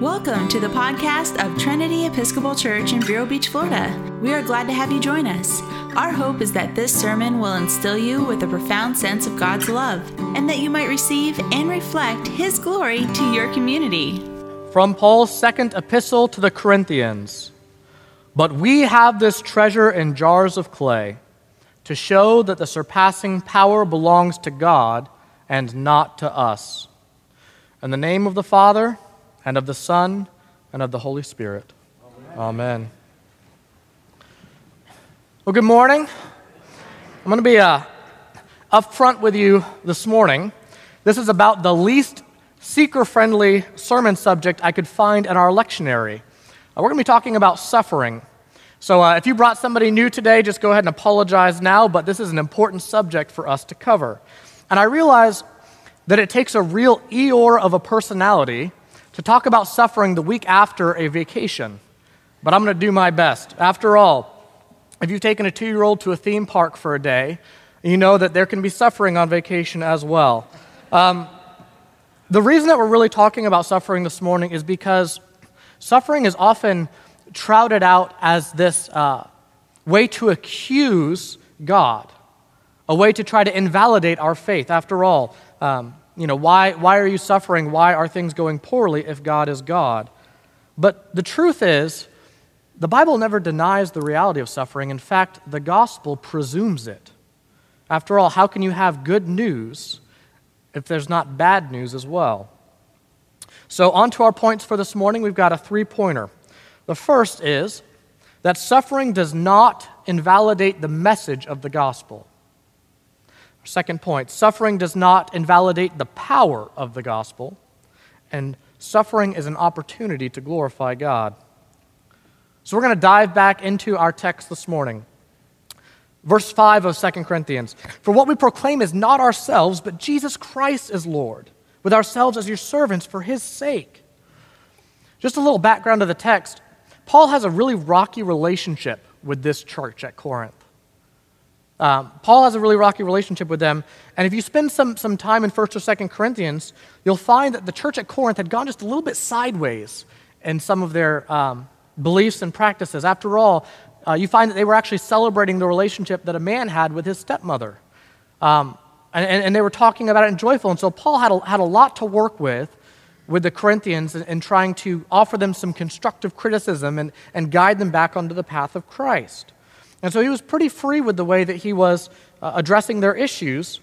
Welcome to the podcast of Trinity Episcopal Church in Vero Beach, Florida. We are glad to have you join us. Our hope is that this sermon will instill you with a profound sense of God's love and that you might receive and reflect His glory to your community. From Paul's second epistle to the Corinthians. But we have this treasure in jars of clay to show that the surpassing power belongs to God and not to us. In the name of the Father, and of the Son, and of the Holy Spirit. Amen. Amen. Well, good morning. I'm going to be uh, upfront with you this morning. This is about the least seeker friendly sermon subject I could find in our lectionary. Uh, we're going to be talking about suffering. So, uh, if you brought somebody new today, just go ahead and apologize now, but this is an important subject for us to cover. And I realize that it takes a real Eeyore of a personality to talk about suffering the week after a vacation, but I'm going to do my best. After all, if you've taken a two year old to a theme park for a day, you know that there can be suffering on vacation as well. Um, the reason that we're really talking about suffering this morning is because suffering is often trouted out as this uh, way to accuse God, a way to try to invalidate our faith. After all, um, you know, why, why are you suffering? Why are things going poorly if God is God? But the truth is, the Bible never denies the reality of suffering. In fact, the gospel presumes it. After all, how can you have good news if there's not bad news as well? So, on to our points for this morning. We've got a three pointer. The first is that suffering does not invalidate the message of the gospel. Second point suffering does not invalidate the power of the gospel, and suffering is an opportunity to glorify God. So we're going to dive back into our text this morning. Verse 5 of 2 Corinthians For what we proclaim is not ourselves, but Jesus Christ is Lord, with ourselves as your servants for his sake. Just a little background of the text Paul has a really rocky relationship with this church at Corinth. Um, Paul has a really rocky relationship with them. And if you spend some, some time in 1st or 2nd Corinthians, you'll find that the church at Corinth had gone just a little bit sideways in some of their um, beliefs and practices. After all, uh, you find that they were actually celebrating the relationship that a man had with his stepmother. Um, and, and, they were talking about it and joyful. And so Paul had a, had a lot to work with with the Corinthians in, in trying to offer them some constructive criticism and, and guide them back onto the path of Christ. And so he was pretty free with the way that he was uh, addressing their issues.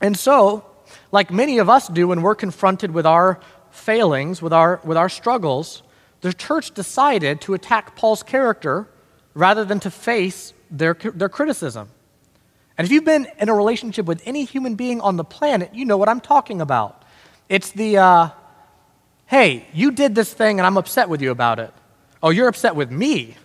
And so, like many of us do when we're confronted with our failings, with our, with our struggles, the church decided to attack Paul's character rather than to face their, their criticism. And if you've been in a relationship with any human being on the planet, you know what I'm talking about. It's the, uh, hey, you did this thing and I'm upset with you about it. Oh, you're upset with me.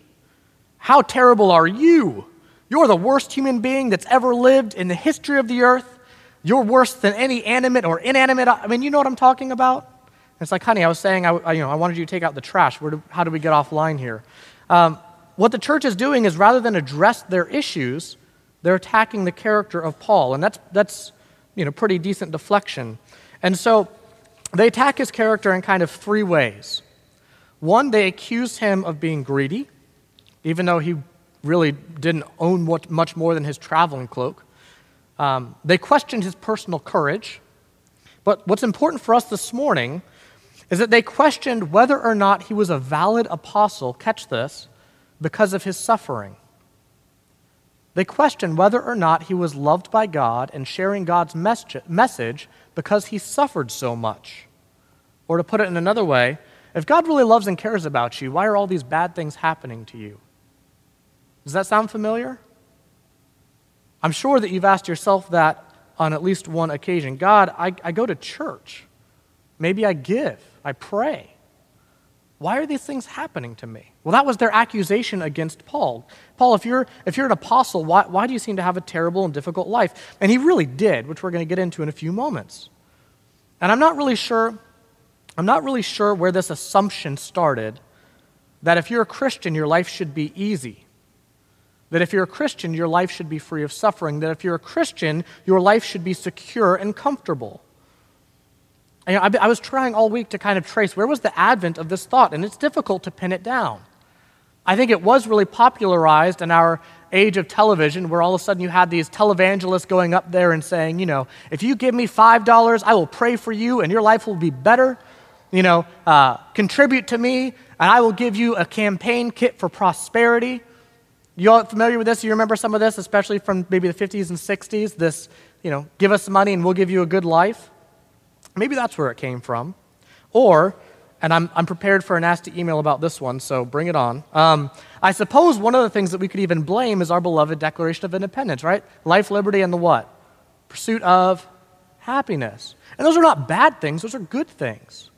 How terrible are you? You're the worst human being that's ever lived in the history of the earth. You're worse than any animate or inanimate. I mean, you know what I'm talking about? It's like, honey, I was saying, I, you know, I wanted you to take out the trash. Do, how do we get offline here? Um, what the church is doing is rather than address their issues, they're attacking the character of Paul. And that's, that's you know, pretty decent deflection. And so they attack his character in kind of three ways. One, they accuse him of being greedy even though he really didn't own much more than his traveling cloak. Um, they questioned his personal courage. But what's important for us this morning is that they questioned whether or not he was a valid apostle, catch this, because of his suffering. They questioned whether or not he was loved by God and sharing God's message because he suffered so much. Or to put it in another way, if God really loves and cares about you, why are all these bad things happening to you? Does that sound familiar? I'm sure that you've asked yourself that on at least one occasion. God, I, I go to church. Maybe I give. I pray. Why are these things happening to me? Well, that was their accusation against Paul. Paul, if you're, if you're an apostle, why, why do you seem to have a terrible and difficult life? And he really did, which we're going to get into in a few moments. And I'm not really sure, I'm not really sure where this assumption started that if you're a Christian, your life should be easy. That if you're a Christian, your life should be free of suffering. That if you're a Christian, your life should be secure and comfortable. You know, I, I was trying all week to kind of trace where was the advent of this thought, and it's difficult to pin it down. I think it was really popularized in our age of television where all of a sudden you had these televangelists going up there and saying, you know, if you give me $5, I will pray for you and your life will be better. You know, uh, contribute to me and I will give you a campaign kit for prosperity. You all familiar with this? You remember some of this, especially from maybe the 50s and 60s? This, you know, give us money and we'll give you a good life. Maybe that's where it came from. Or, and I'm, I'm prepared for a nasty email about this one, so bring it on. Um, I suppose one of the things that we could even blame is our beloved Declaration of Independence, right? Life, liberty, and the what? Pursuit of happiness. And those are not bad things, those are good things.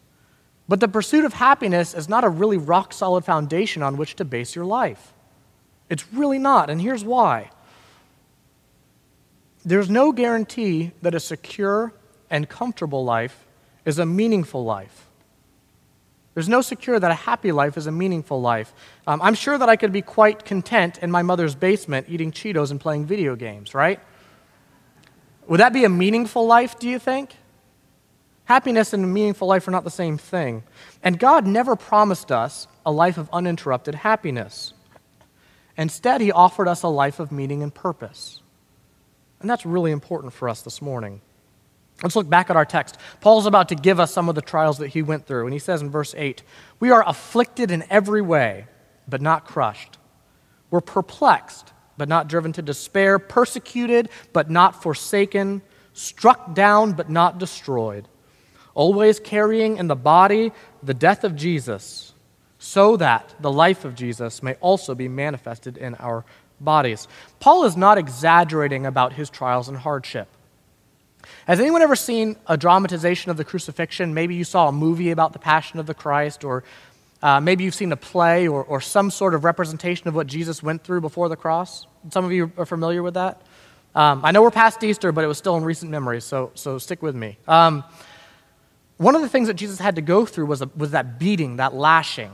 But the pursuit of happiness is not a really rock solid foundation on which to base your life. It's really not, and here's why. There's no guarantee that a secure and comfortable life is a meaningful life. There's no secure that a happy life is a meaningful life. Um, I'm sure that I could be quite content in my mother's basement eating Cheetos and playing video games, right? Would that be a meaningful life, do you think? Happiness and a meaningful life are not the same thing. And God never promised us a life of uninterrupted happiness. Instead, He offered us a life of meaning and purpose. And that's really important for us this morning. Let's look back at our text. Paul's about to give us some of the trials that he went through. And he says in verse 8, We are afflicted in every way, but not crushed. We're perplexed, but not driven to despair, persecuted, but not forsaken, struck down, but not destroyed, always carrying in the body the death of Jesus, so that the life of Jesus may also be manifested in our bodies. Paul is not exaggerating about his trials and hardship. Has anyone ever seen a dramatization of the crucifixion? Maybe you saw a movie about the Passion of the Christ, or uh, maybe you've seen a play or, or some sort of representation of what Jesus went through before the cross. Some of you are familiar with that. Um, I know we're past Easter, but it was still in recent memory, so, so stick with me. Um, one of the things that Jesus had to go through was, a, was that beating, that lashing.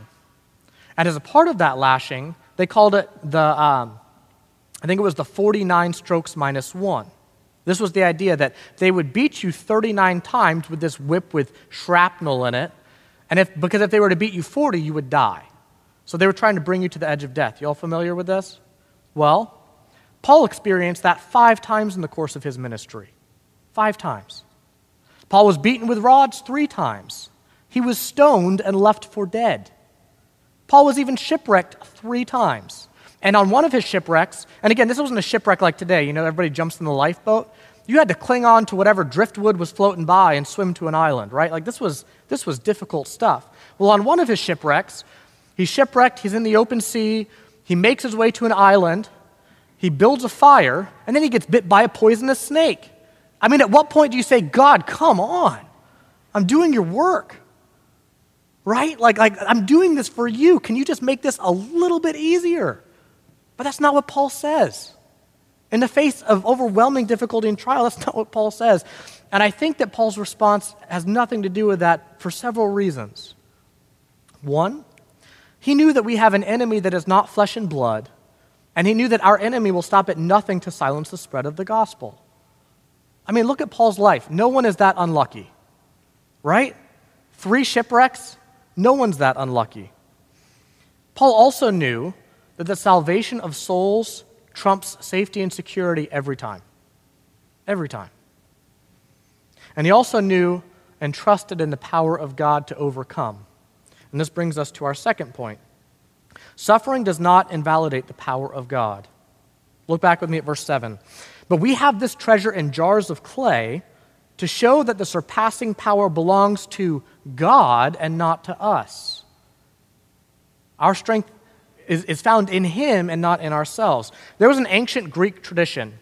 And as a part of that lashing, they called it the, um, I think it was the 49 strokes minus one. This was the idea that they would beat you 39 times with this whip with shrapnel in it, and if, because if they were to beat you 40, you would die. So they were trying to bring you to the edge of death. You all familiar with this? Well, Paul experienced that five times in the course of his ministry. Five times. Paul was beaten with rods three times. He was stoned and left for dead. Paul was even shipwrecked three times. And on one of his shipwrecks, and again, this wasn't a shipwreck like today, you know, everybody jumps in the lifeboat. You had to cling on to whatever driftwood was floating by and swim to an island, right? Like this was, this was difficult stuff. Well, on one of his shipwrecks, he's shipwrecked, he's in the open sea, he makes his way to an island, he builds a fire, and then he gets bit by a poisonous snake. I mean, at what point do you say, God, come on? I'm doing your work. Right? Like, like I'm doing this for you. Can you just make this a little bit easier? But that's not what Paul says. In the face of overwhelming difficulty and trial, that's not what Paul says. And I think that Paul's response has nothing to do with that for several reasons. One, he knew that we have an enemy that is not flesh and blood, and he knew that our enemy will stop at nothing to silence the spread of the gospel. I mean, look at Paul's life. No one is that unlucky, right? Three shipwrecks, no one's that unlucky. Paul also knew that the salvation of souls trumps safety and security every time. Every time. And he also knew and trusted in the power of God to overcome. And this brings us to our second point. Suffering does not invalidate the power of God. Look back with me at verse 7. But we have this treasure in jars of clay to show that the surpassing power belongs to God and not to us. Our strength is, is found in Him and not in ourselves. There was an ancient Greek tradition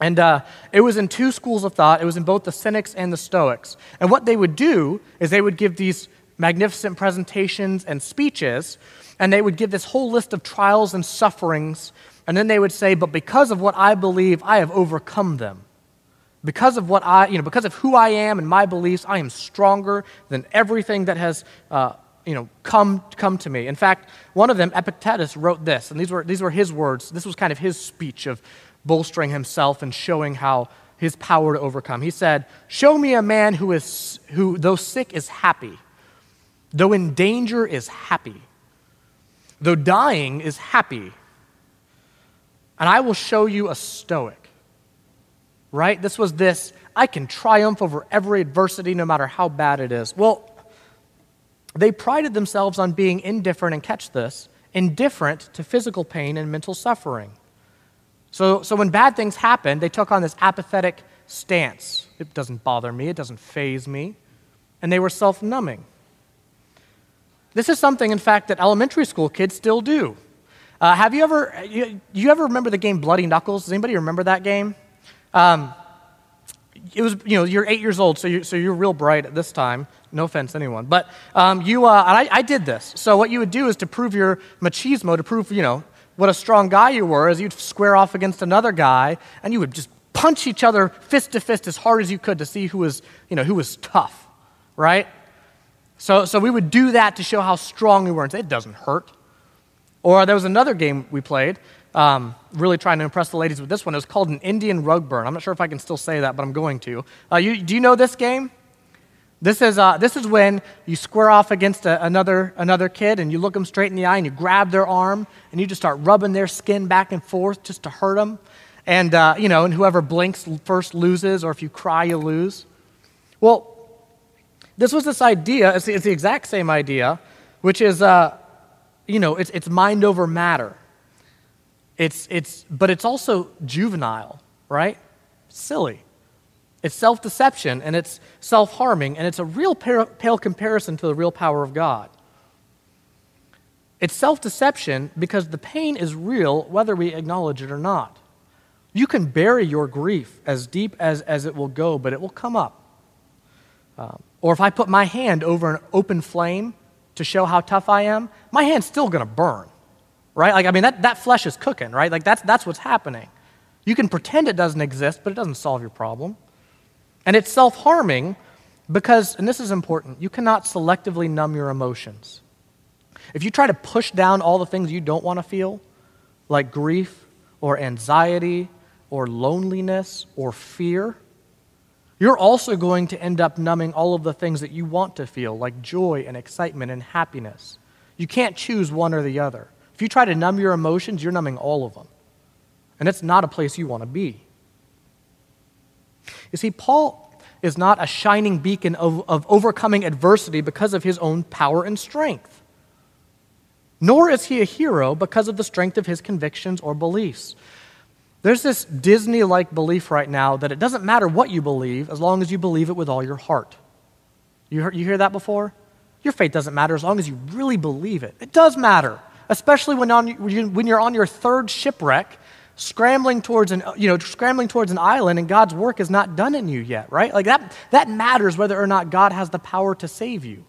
and uh, it was in two schools of thought. It was in both the Cynics and the Stoics. And what they would do is they would give these magnificent presentations and speeches, and they would give this whole list of trials and sufferings. And then they would say, But because of what I believe, I have overcome them. Because of what I, you know, because of who I am and my beliefs, I am stronger than everything that has uh, you know, come, come to me. In fact, one of them, Epictetus, wrote this, and these were, these were his words. This was kind of his speech of bolstering himself and showing how his power to overcome. He said, Show me a man who, is, who, though sick, is happy, though in danger, is happy, though dying, is happy. And I will show you a stoic. Right? This was this I can triumph over every adversity no matter how bad it is. Well, they prided themselves on being indifferent, and catch this, indifferent to physical pain and mental suffering. So, so when bad things happened, they took on this apathetic stance. It doesn't bother me, it doesn't faze me. And they were self numbing. This is something, in fact, that elementary school kids still do. Uh, have you ever, you, you, ever remember the game Bloody Knuckles? Does anybody remember that game? Um, it was, you know, you're eight years old, so, you're, so you're real bright at this time. No offense anyone. But um, you, uh, I, I did this. So what you would do is to prove your machismo, to prove, you know, what a strong guy you were is you'd square off against another guy and you would just punch each other fist to fist as hard as you could to see who was, you know, who was tough, right? So, so we would do that to show how strong we were and say, it doesn't hurt. Or there was another game we played, um, really trying to impress the ladies with this one. It was called an Indian rug burn. I'm not sure if I can still say that, but I'm going to. Uh, you, do you know this game? This is, uh, this is when you square off against a, another, another kid and you look them straight in the eye and you grab their arm and you just start rubbing their skin back and forth just to hurt them. And, uh, you know, and whoever blinks first loses, or if you cry, you lose. Well, this was this idea, it's, it's the exact same idea, which is, uh, you know, it's, it's mind over matter. It's, it's, but it's also juvenile, right? Silly. It's self deception and it's self harming, and it's a real pale comparison to the real power of God. It's self deception because the pain is real whether we acknowledge it or not. You can bury your grief as deep as, as it will go, but it will come up. Um, or if I put my hand over an open flame to show how tough I am, my hand's still going to burn, right? Like, I mean, that, that flesh is cooking, right? Like, that's, that's what's happening. You can pretend it doesn't exist, but it doesn't solve your problem. And it's self harming because, and this is important, you cannot selectively numb your emotions. If you try to push down all the things you don't want to feel, like grief or anxiety or loneliness or fear, you're also going to end up numbing all of the things that you want to feel, like joy and excitement and happiness. You can't choose one or the other. If you try to numb your emotions, you're numbing all of them. And it's not a place you want to be. You see, Paul is not a shining beacon of, of overcoming adversity because of his own power and strength. Nor is he a hero because of the strength of his convictions or beliefs. There's this Disney like belief right now that it doesn't matter what you believe as long as you believe it with all your heart. You, hear, you hear that before? Your faith doesn't matter as long as you really believe it. It does matter, especially when, on, when you're on your third shipwreck scrambling towards an you know scrambling towards an island and God's work is not done in you yet, right? Like that that matters whether or not God has the power to save you.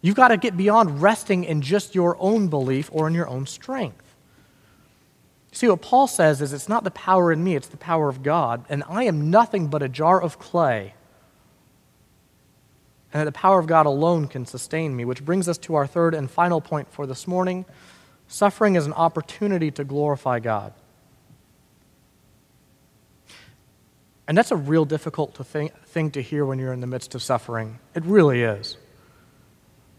You've got to get beyond resting in just your own belief or in your own strength. See, what Paul says is it's not the power in me, it's the power of God, and I am nothing but a jar of clay. And that the power of God alone can sustain me, which brings us to our third and final point for this morning Suffering is an opportunity to glorify God. And that's a real difficult to think, thing to hear when you're in the midst of suffering. It really is.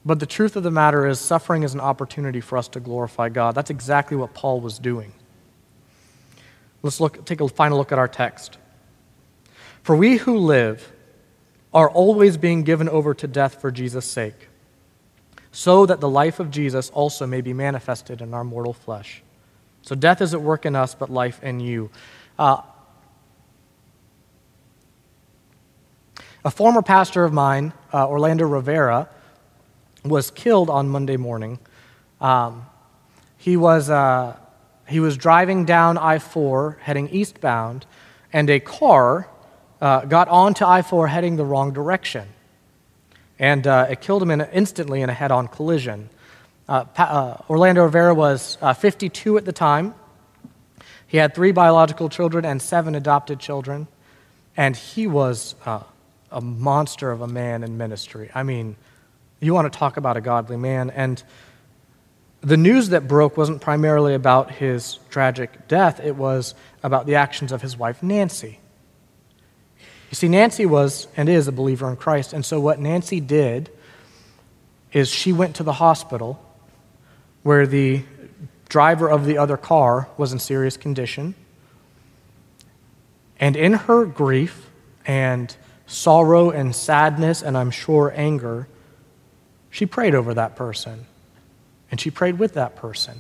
But the truth of the matter is, suffering is an opportunity for us to glorify God. That's exactly what Paul was doing. Let's look, take a final look at our text. For we who live are always being given over to death for Jesus' sake so that the life of Jesus also may be manifested in our mortal flesh. So death is at work in us, but life in you. Uh, a former pastor of mine, uh, Orlando Rivera, was killed on Monday morning. Um, he, was, uh, he was driving down I 4 heading eastbound, and a car uh, got onto I 4 heading the wrong direction and uh, it killed him in, instantly in a head on collision. Uh, uh, Orlando Rivera was uh, 52 at the time. He had three biological children and seven adopted children, and he was a monster of a man in ministry. I mean, you want to talk about a godly man. And the news that broke wasn't primarily about his tragic death, it was about the actions of his wife, Nancy. You see, Nancy was and is a believer in Christ. And so, what Nancy did is she went to the hospital where the driver of the other car was in serious condition. And in her grief and sorrow and sadness, and I'm sure anger, she prayed over that person. And she prayed with that person.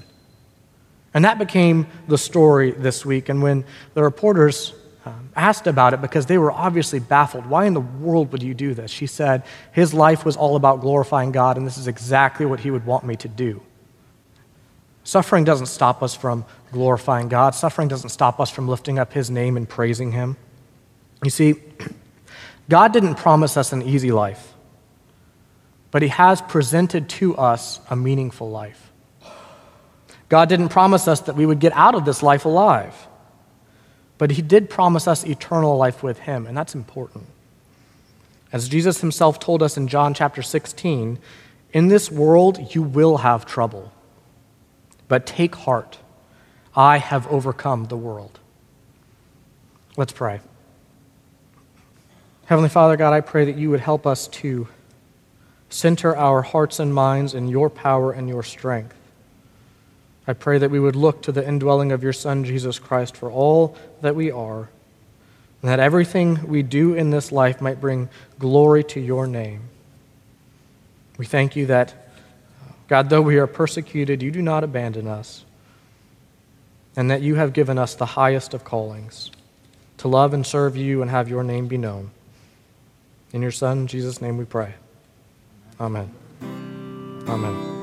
And that became the story this week. And when the reporters um, asked about it because they were obviously baffled. Why in the world would you do this? She said, His life was all about glorifying God, and this is exactly what He would want me to do. Suffering doesn't stop us from glorifying God, suffering doesn't stop us from lifting up His name and praising Him. You see, God didn't promise us an easy life, but He has presented to us a meaningful life. God didn't promise us that we would get out of this life alive. But he did promise us eternal life with him, and that's important. As Jesus himself told us in John chapter 16, in this world you will have trouble, but take heart. I have overcome the world. Let's pray. Heavenly Father, God, I pray that you would help us to center our hearts and minds in your power and your strength. I pray that we would look to the indwelling of your Son, Jesus Christ, for all that we are, and that everything we do in this life might bring glory to your name. We thank you that, uh, God, though we are persecuted, you do not abandon us, and that you have given us the highest of callings to love and serve you and have your name be known. In your Son, Jesus' name, we pray. Amen. Amen.